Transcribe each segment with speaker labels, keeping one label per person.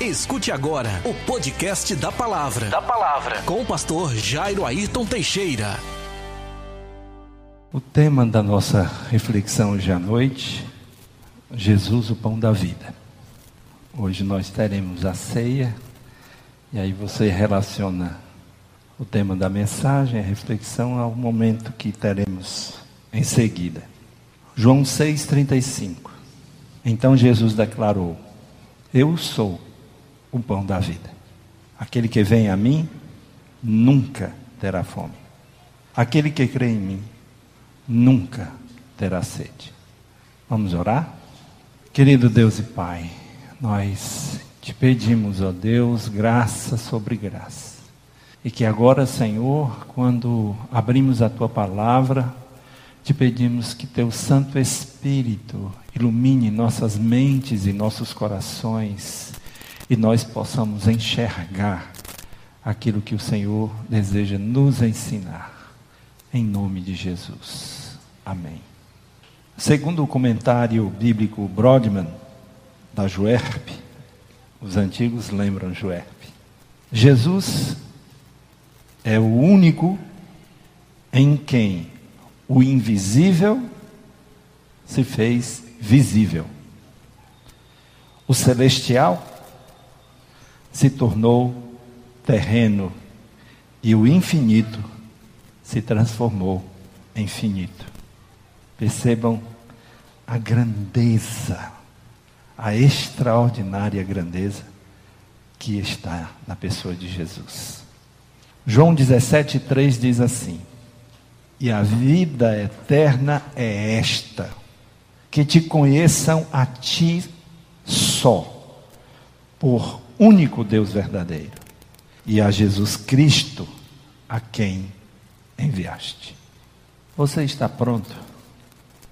Speaker 1: Escute agora o podcast da palavra. Da palavra. Com o pastor Jairo Ayrton Teixeira.
Speaker 2: O tema da nossa reflexão hoje à noite: Jesus, o pão da vida. Hoje nós teremos a ceia, e aí você relaciona o tema da mensagem, a reflexão, ao momento que teremos em seguida. João 6,35. Então Jesus declarou: Eu sou o pão da vida. Aquele que vem a mim nunca terá fome. Aquele que crê em mim nunca terá sede. Vamos orar? Querido Deus e Pai, nós te pedimos, ó Deus, graça sobre graça. E que agora, Senhor, quando abrimos a tua palavra, te pedimos que teu Santo Espírito ilumine nossas mentes e nossos corações e nós possamos enxergar aquilo que o Senhor deseja nos ensinar. Em nome de Jesus. Amém. Segundo o comentário bíblico Brodman, da Juerp, os antigos lembram Juerp, Jesus é o único em quem o invisível se fez visível. O celestial se tornou terreno e o infinito se transformou em finito. Percebam a grandeza, a extraordinária grandeza que está na pessoa de Jesus. João 17,3 diz assim: E a vida eterna é esta, que te conheçam a ti só, por único Deus verdadeiro, e a Jesus Cristo, a quem enviaste. Você está pronto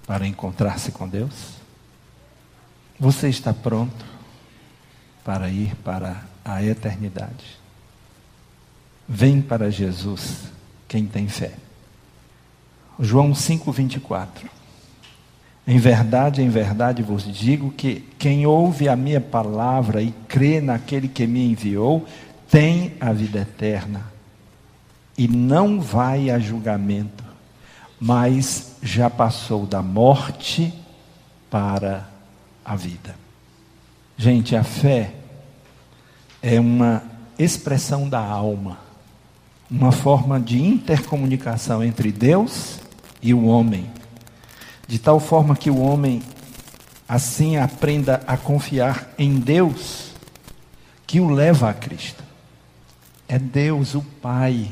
Speaker 2: para encontrar-se com Deus? Você está pronto para ir para a eternidade? Vem para Jesus quem tem fé. João 5:24 em verdade, em verdade vos digo que quem ouve a minha palavra e crê naquele que me enviou, tem a vida eterna e não vai a julgamento, mas já passou da morte para a vida. Gente, a fé é uma expressão da alma, uma forma de intercomunicação entre Deus e o homem de tal forma que o homem assim aprenda a confiar em Deus, que o leva a Cristo. É Deus, o Pai,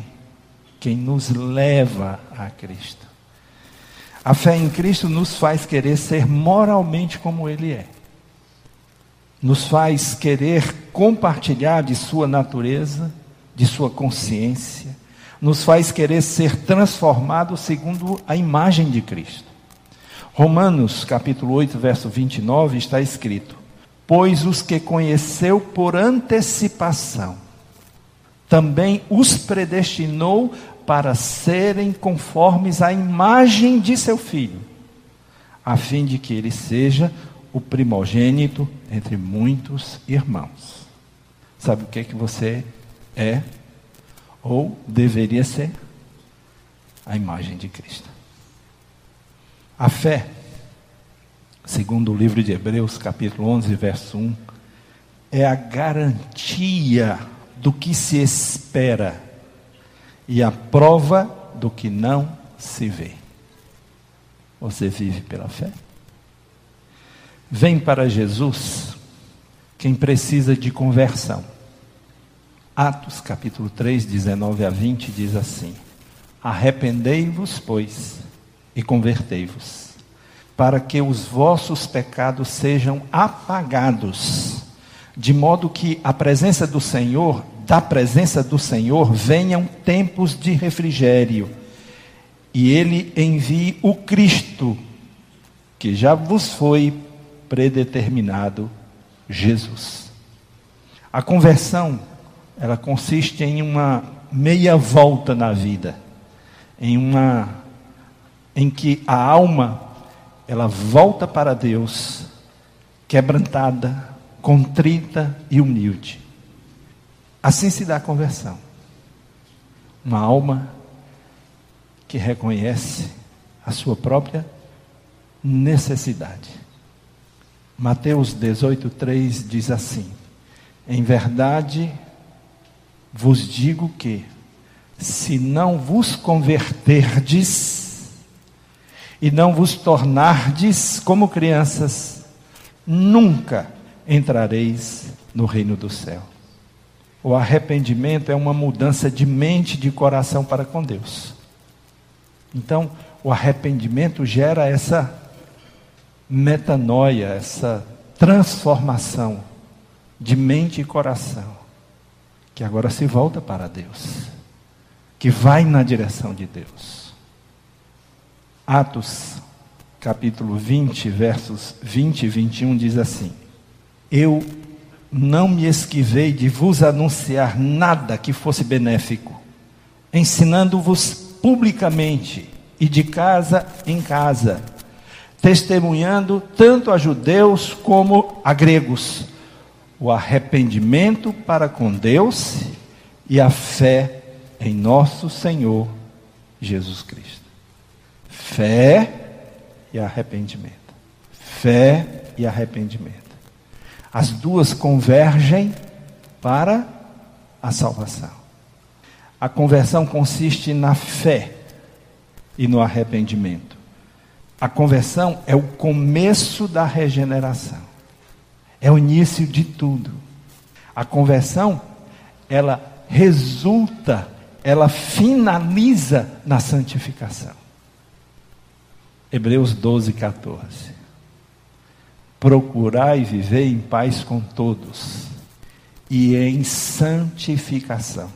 Speaker 2: quem nos leva a Cristo. A fé em Cristo nos faz querer ser moralmente como Ele é. Nos faz querer compartilhar de Sua natureza, de Sua consciência. Nos faz querer ser transformado segundo a imagem de Cristo. Romanos capítulo 8, verso 29 está escrito: Pois os que conheceu por antecipação, também os predestinou para serem conformes à imagem de seu filho, a fim de que ele seja o primogênito entre muitos irmãos. Sabe o que é que você é ou deveria ser? A imagem de Cristo. A fé, segundo o livro de Hebreus, capítulo 11, verso 1, é a garantia do que se espera e a prova do que não se vê. Você vive pela fé? Vem para Jesus quem precisa de conversão. Atos capítulo 3, 19 a 20 diz assim: Arrependei-vos, pois e convertei-vos, para que os vossos pecados sejam apagados, de modo que a presença do Senhor, da presença do Senhor, venham tempos de refrigério, e ele envie o Cristo, que já vos foi predeterminado, Jesus. A conversão, ela consiste em uma meia volta na vida, em uma em que a alma ela volta para Deus quebrantada, contrita e humilde. Assim se dá a conversão. Uma alma que reconhece a sua própria necessidade. Mateus 18:3 diz assim: Em verdade vos digo que se não vos converterdes e não vos tornardes como crianças, nunca entrareis no reino do céu. O arrependimento é uma mudança de mente, de coração para com Deus. Então, o arrependimento gera essa metanoia, essa transformação de mente e coração, que agora se volta para Deus, que vai na direção de Deus. Atos, capítulo 20, versos 20 e 21 diz assim: Eu não me esquivei de vos anunciar nada que fosse benéfico, ensinando-vos publicamente e de casa em casa, testemunhando tanto a judeus como a gregos o arrependimento para com Deus e a fé em nosso Senhor Jesus Cristo. Fé e arrependimento. Fé e arrependimento. As duas convergem para a salvação. A conversão consiste na fé e no arrependimento. A conversão é o começo da regeneração. É o início de tudo. A conversão, ela resulta, ela finaliza na santificação. Hebreus 12, 14 procurai viver em paz com todos e em santificação,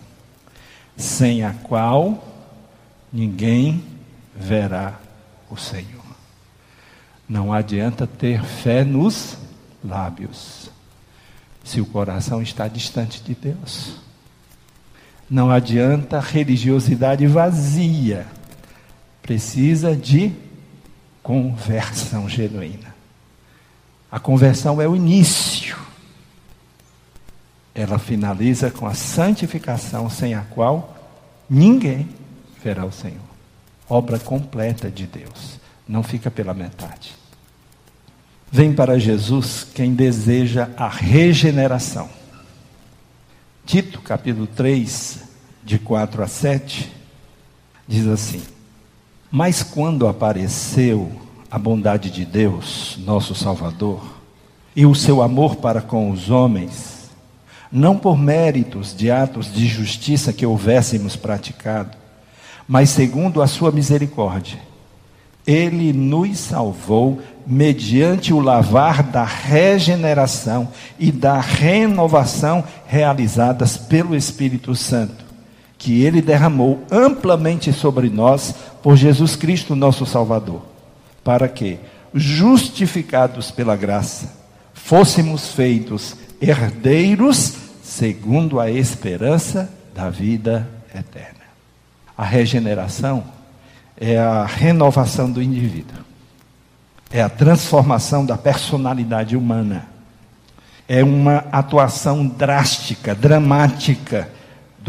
Speaker 2: sem a qual ninguém verá o Senhor. Não adianta ter fé nos lábios, se o coração está distante de Deus. Não adianta religiosidade vazia, precisa de conversão genuína. A conversão é o início. Ela finaliza com a santificação, sem a qual ninguém verá o Senhor. Obra completa de Deus, não fica pela metade. Vem para Jesus quem deseja a regeneração. Tito, capítulo 3, de 4 a 7, diz assim: Mas quando apareceu a bondade de Deus, nosso Salvador, e o seu amor para com os homens, não por méritos de atos de justiça que houvéssemos praticado, mas segundo a sua misericórdia. Ele nos salvou mediante o lavar da regeneração e da renovação realizadas pelo Espírito Santo, que ele derramou amplamente sobre nós por Jesus Cristo, nosso Salvador para que, justificados pela graça, fôssemos feitos herdeiros segundo a esperança da vida eterna. A regeneração é a renovação do indivíduo, é a transformação da personalidade humana, é uma atuação drástica, dramática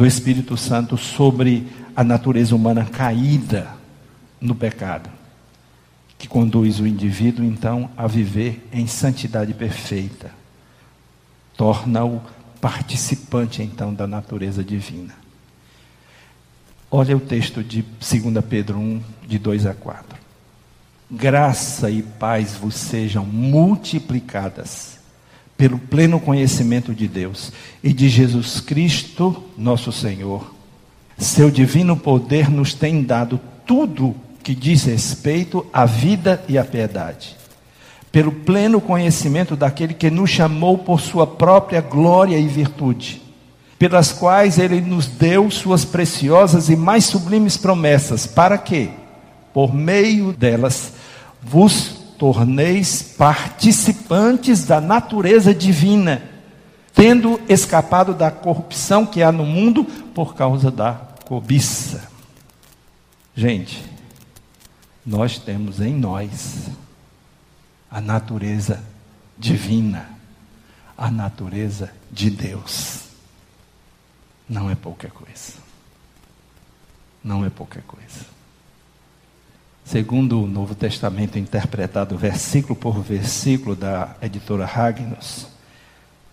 Speaker 2: do Espírito Santo sobre a natureza humana caída no pecado que conduz o indivíduo então a viver em santidade perfeita. Torna-o participante então da natureza divina. Olha o texto de 2 Pedro 1, de 2 a 4. Graça e paz vos sejam multiplicadas pelo pleno conhecimento de Deus e de Jesus Cristo, nosso Senhor. Seu divino poder nos tem dado tudo que diz respeito à vida e à piedade, pelo pleno conhecimento daquele que nos chamou por sua própria glória e virtude, pelas quais ele nos deu suas preciosas e mais sublimes promessas, para que, por meio delas, vos torneis participantes da natureza divina, tendo escapado da corrupção que há no mundo por causa da cobiça. Gente, nós temos em nós a natureza divina, a natureza de Deus. Não é pouca coisa. Não é pouca coisa. Segundo o Novo Testamento interpretado versículo por versículo da editora Ragnos,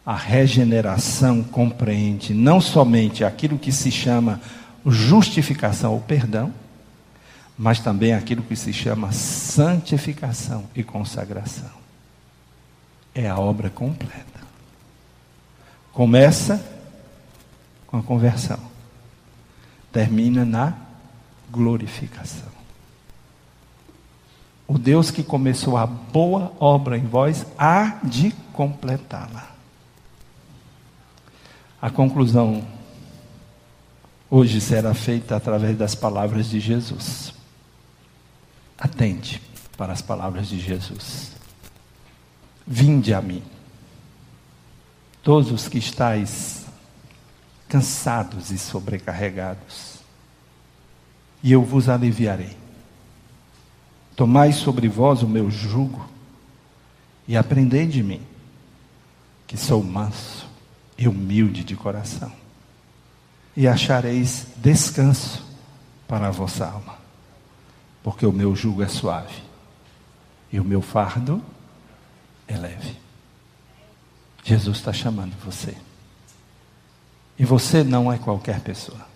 Speaker 2: a regeneração compreende não somente aquilo que se chama justificação ou perdão, mas também aquilo que se chama santificação e consagração. É a obra completa. Começa com a conversão, termina na glorificação. O Deus que começou a boa obra em vós há de completá-la. A conclusão hoje será feita através das palavras de Jesus. Atende para as palavras de Jesus. Vinde a mim, todos os que estáis cansados e sobrecarregados, e eu vos aliviarei. Tomai sobre vós o meu jugo e aprendei de mim, que sou manso e humilde de coração, e achareis descanso para a vossa alma, porque o meu jugo é suave e o meu fardo é leve. Jesus está chamando você. E você não é qualquer pessoa.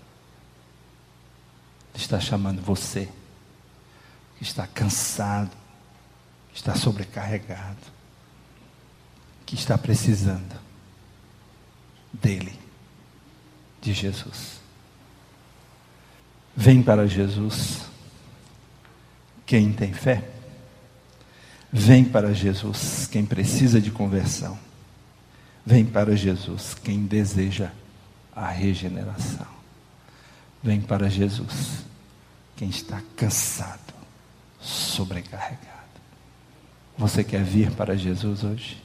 Speaker 2: Ele está chamando você, está cansado, está sobrecarregado, que está precisando dele, de Jesus. Vem para Jesus quem tem fé. Vem para Jesus quem precisa de conversão. Vem para Jesus quem deseja a regeneração. Vem para Jesus quem está cansado, sobrecarregado. Você quer vir para Jesus hoje?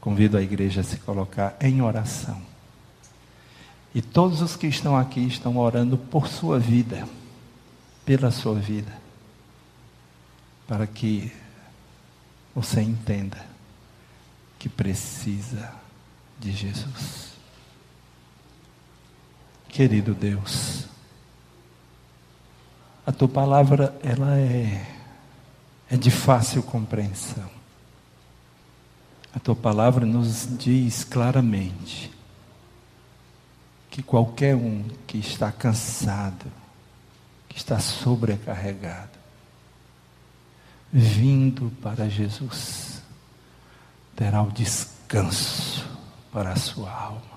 Speaker 2: Convido a igreja a se colocar em oração. E todos os que estão aqui estão orando por sua vida, pela sua vida, para que você entenda que precisa de Jesus. Querido Deus, a tua palavra ela é é de fácil compreensão. A tua palavra nos diz claramente que qualquer um que está cansado, que está sobrecarregado, vindo para Jesus, terá o descanso para a sua alma.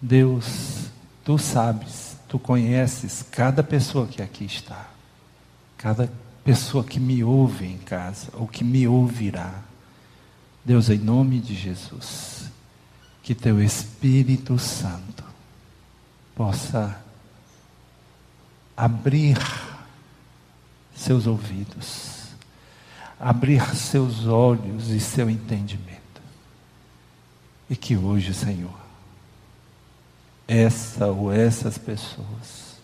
Speaker 2: Deus, tu sabes, tu conheces cada pessoa que aqui está, cada pessoa que me ouve em casa ou que me ouvirá. Deus, em nome de Jesus, que teu Espírito Santo possa abrir seus ouvidos, abrir seus olhos e seu entendimento. E que hoje, Senhor, essa ou essas pessoas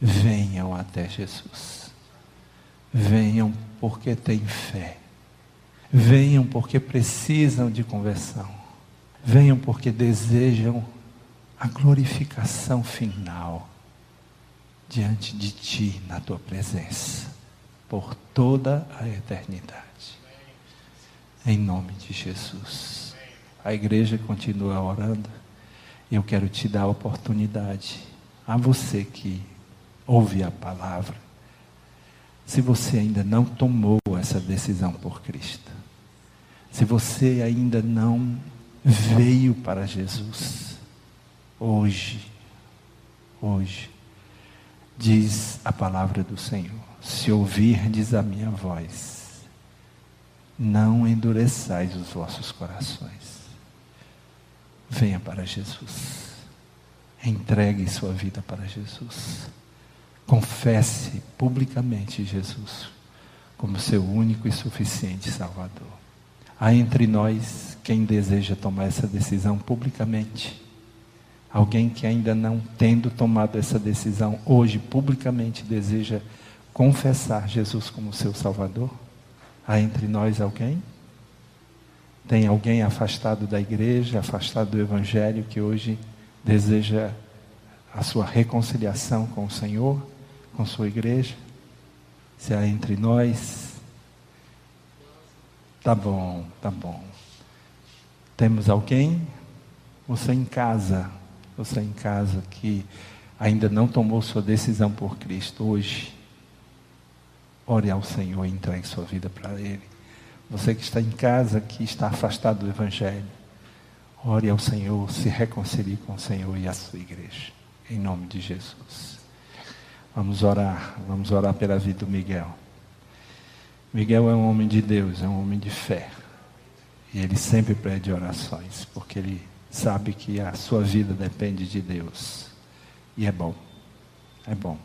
Speaker 2: venham até Jesus. Venham porque têm fé Venham porque precisam de conversão. Venham porque desejam a glorificação final diante de Ti, na Tua presença, por toda a eternidade. Em nome de Jesus. A igreja continua orando. Eu quero te dar a oportunidade, a você que ouve a palavra, se você ainda não tomou essa decisão por Cristo, se você ainda não veio para Jesus, hoje, hoje, diz a palavra do Senhor: se ouvirdes a minha voz, não endureçais os vossos corações. Venha para Jesus. Entregue sua vida para Jesus. Confesse publicamente Jesus como seu único e suficiente Salvador. Há entre nós quem deseja tomar essa decisão publicamente. Alguém que ainda não tendo tomado essa decisão hoje publicamente deseja confessar Jesus como seu Salvador? Há entre nós alguém? Tem alguém afastado da igreja, afastado do evangelho, que hoje deseja a sua reconciliação com o Senhor, com sua igreja? Se há entre nós, tá bom, tá bom. Temos alguém? Você em casa, você em casa que ainda não tomou sua decisão por Cristo hoje, ore ao Senhor e entregue sua vida para Ele. Você que está em casa, que está afastado do Evangelho, ore ao Senhor, se reconcilie com o Senhor e a sua igreja. Em nome de Jesus. Vamos orar, vamos orar pela vida do Miguel. Miguel é um homem de Deus, é um homem de fé. E ele sempre pede orações, porque ele sabe que a sua vida depende de Deus. E é bom, é bom.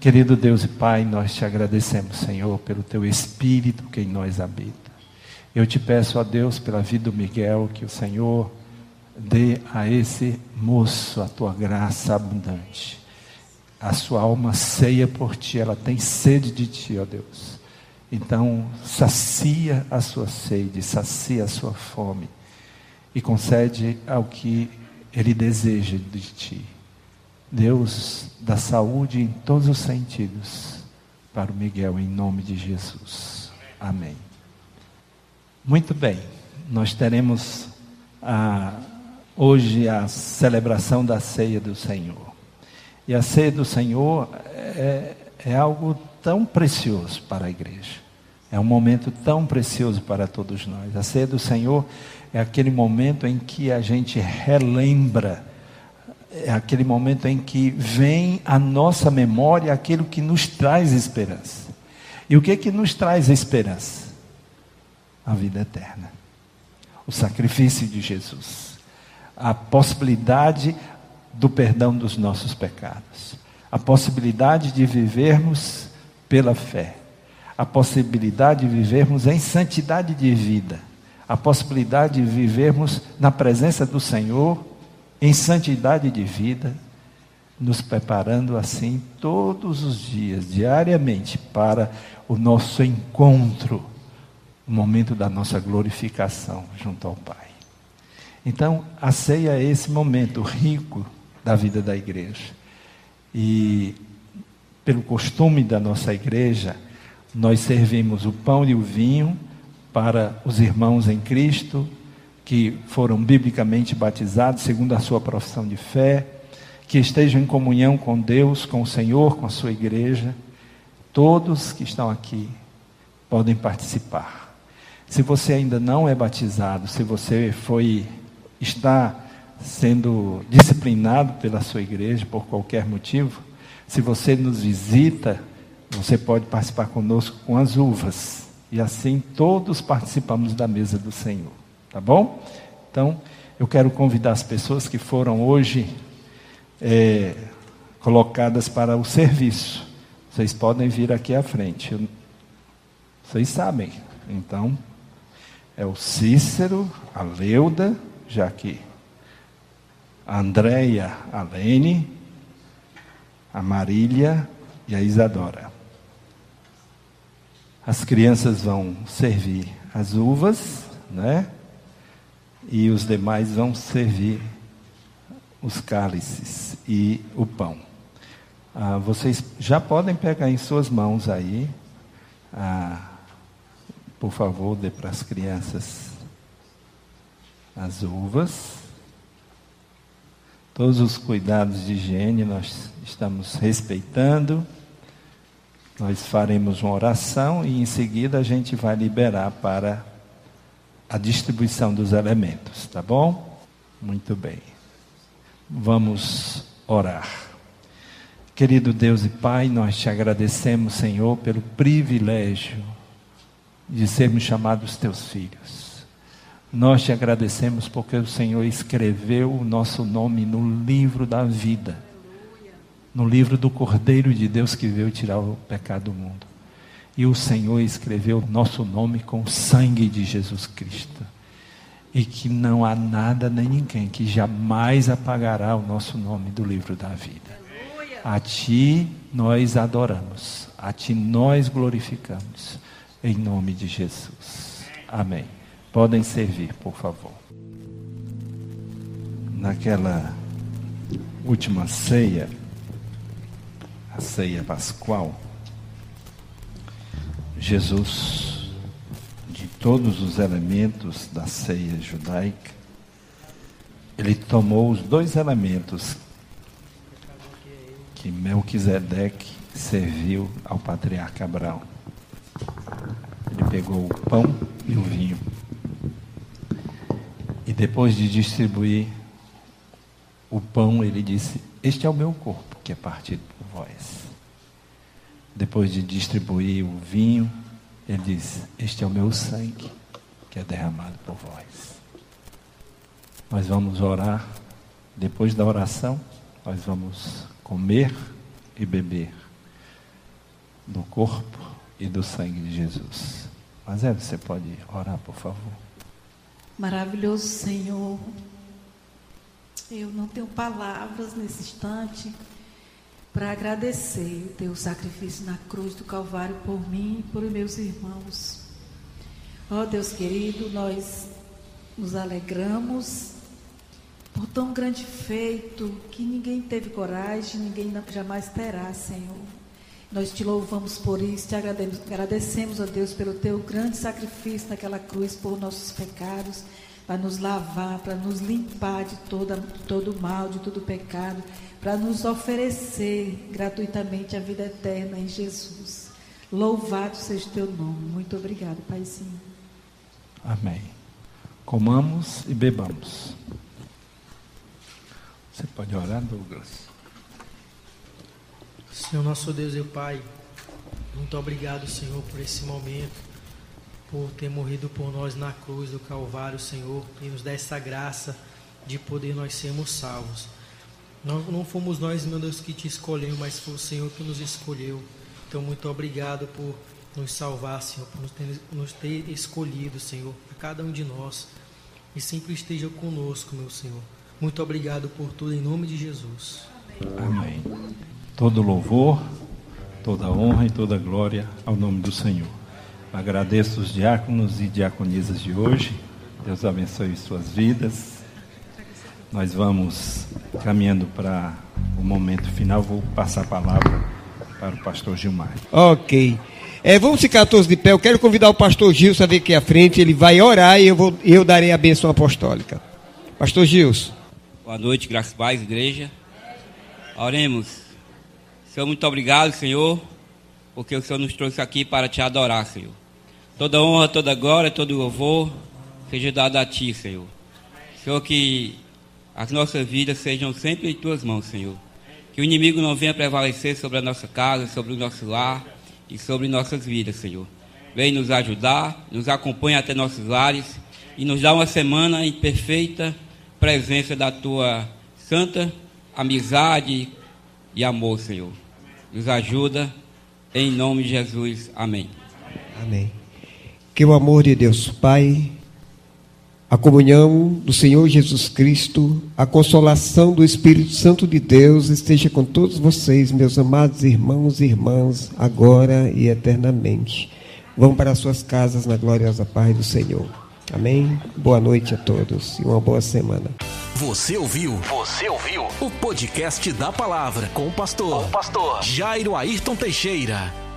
Speaker 2: Querido Deus e Pai, nós te agradecemos, Senhor, pelo teu Espírito que em nós habita. Eu te peço a Deus pela vida do Miguel, que o Senhor dê a esse moço a tua graça abundante. A sua alma ceia por ti, ela tem sede de ti, ó Deus. Então, sacia a sua sede, sacia a sua fome e concede ao que ele deseja de ti. Deus, dá saúde em todos os sentidos para o Miguel, em nome de Jesus. Amém. Muito bem, nós teremos a, hoje a celebração da ceia do Senhor. E a ceia do Senhor é, é algo tão precioso para a igreja. É um momento tão precioso para todos nós. A ceia do Senhor é aquele momento em que a gente relembra, é aquele momento em que vem à nossa memória aquilo que nos traz esperança. E o que que nos traz esperança? A vida eterna. O sacrifício de Jesus. A possibilidade do perdão dos nossos pecados. A possibilidade de vivermos pela fé. A possibilidade de vivermos em santidade de vida a possibilidade de vivermos na presença do Senhor, em santidade de vida, nos preparando assim todos os dias, diariamente, para o nosso encontro, o momento da nossa glorificação junto ao Pai. Então, a ceia é esse momento rico da vida da igreja. E, pelo costume da nossa igreja, nós servimos o pão e o vinho para os irmãos em Cristo que foram biblicamente batizados segundo a sua profissão de fé, que estejam em comunhão com Deus, com o Senhor, com a sua igreja. Todos que estão aqui podem participar. Se você ainda não é batizado, se você foi está sendo disciplinado pela sua igreja por qualquer motivo, se você nos visita, você pode participar conosco com as uvas. E assim todos participamos da mesa do Senhor. Tá bom? Então, eu quero convidar as pessoas que foram hoje é, colocadas para o serviço. Vocês podem vir aqui à frente. Vocês sabem. Então, é o Cícero, a Leuda, já que a Andréia, a Lene, a Marília e a Isadora. As crianças vão servir as uvas, né? E os demais vão servir os cálices e o pão. Ah, vocês já podem pegar em suas mãos aí. Ah, por favor, dê para as crianças as uvas. Todos os cuidados de higiene nós estamos respeitando. Nós faremos uma oração e em seguida a gente vai liberar para a distribuição dos elementos, tá bom? Muito bem. Vamos orar. Querido Deus e Pai, nós te agradecemos, Senhor, pelo privilégio de sermos chamados teus filhos. Nós te agradecemos porque o Senhor escreveu o nosso nome no livro da vida no livro do Cordeiro de Deus que veio tirar o pecado do mundo. E o Senhor escreveu nosso nome com o sangue de Jesus Cristo. E que não há nada nem ninguém que jamais apagará o nosso nome do livro da vida. A Ti nós adoramos, a Ti nós glorificamos, em nome de Jesus. Amém. Podem servir, por favor. Naquela última ceia, a ceia pascual, Jesus, de todos os elementos da ceia judaica, ele tomou os dois elementos que Melquisedeque serviu ao patriarca Abraão. Ele pegou o pão e o vinho. E depois de distribuir o pão, ele disse: Este é o meu corpo que é partido por vós. Depois de distribuir o vinho, ele disse: Este é o meu sangue que é derramado por vós. Nós vamos orar. Depois da oração, nós vamos comer e beber do corpo e do sangue de Jesus. Mas é, você pode orar, por favor.
Speaker 3: Maravilhoso Senhor. Eu não tenho palavras nesse instante para agradecer o teu sacrifício na cruz do Calvário por mim e por meus irmãos. Ó oh, Deus querido, nós nos alegramos por tão grande feito que ninguém teve coragem, ninguém jamais terá, Senhor. Nós te louvamos por isso, te agradecemos, a Deus pelo teu grande sacrifício naquela cruz por nossos pecados, para nos lavar, para nos limpar de toda, todo mal, de todo pecado, para nos oferecer gratuitamente a vida eterna em Jesus. Louvado seja o teu nome. Muito obrigado, Paizinho.
Speaker 2: Amém. Comamos e bebamos. Você pode orar, Douglas?
Speaker 4: Senhor nosso Deus e Pai, muito obrigado, Senhor, por esse momento, por ter morrido por nós na cruz do Calvário, Senhor, e nos dar essa graça de poder nós sermos salvos. Não, não fomos nós, meu Deus, que te escolheu, mas foi o Senhor que nos escolheu. Então, muito obrigado por nos salvar, Senhor, por nos ter, nos ter escolhido, Senhor, a cada um de nós. E sempre esteja conosco, meu Senhor. Muito obrigado por tudo, em nome de Jesus.
Speaker 2: Amém. Todo louvor, toda honra e toda glória ao nome do Senhor. Agradeço os diáconos e diaconisas de hoje. Deus abençoe suas vidas. Nós vamos caminhando para o momento final. Vou passar a palavra para o pastor Gilmar.
Speaker 5: Ok. É, vamos ficar todos de pé. Eu quero convidar o pastor Gilson a vir aqui à frente. Ele vai orar e eu, vou, eu darei a bênção apostólica. Pastor Gilson.
Speaker 6: Boa noite, graças a Deus, igreja. Oremos. Senhor, muito obrigado, Senhor, porque o Senhor nos trouxe aqui para te adorar, Senhor. Toda honra, toda glória, todo louvor seja dado a Ti, Senhor. Senhor, que as nossas vidas sejam sempre em Tuas mãos, Senhor. Que o inimigo não venha prevalecer sobre a nossa casa, sobre o nosso lar e sobre nossas vidas, Senhor. Vem nos ajudar, nos acompanha até nossos lares e nos dá uma semana em perfeita presença da Tua santa amizade e amor, Senhor nos ajuda. Em nome de Jesus. Amém.
Speaker 5: Amém. Que o amor de Deus Pai, a comunhão do Senhor Jesus Cristo, a consolação do Espírito Santo de Deus esteja com todos vocês, meus amados irmãos e irmãs, agora e eternamente. Vão para suas casas na gloriosa paz do Senhor. Amém. Boa noite a todos e uma boa semana.
Speaker 1: Você ouviu? Você ouviu? O podcast da palavra com o pastor, com o pastor Jairo Ayrton Teixeira.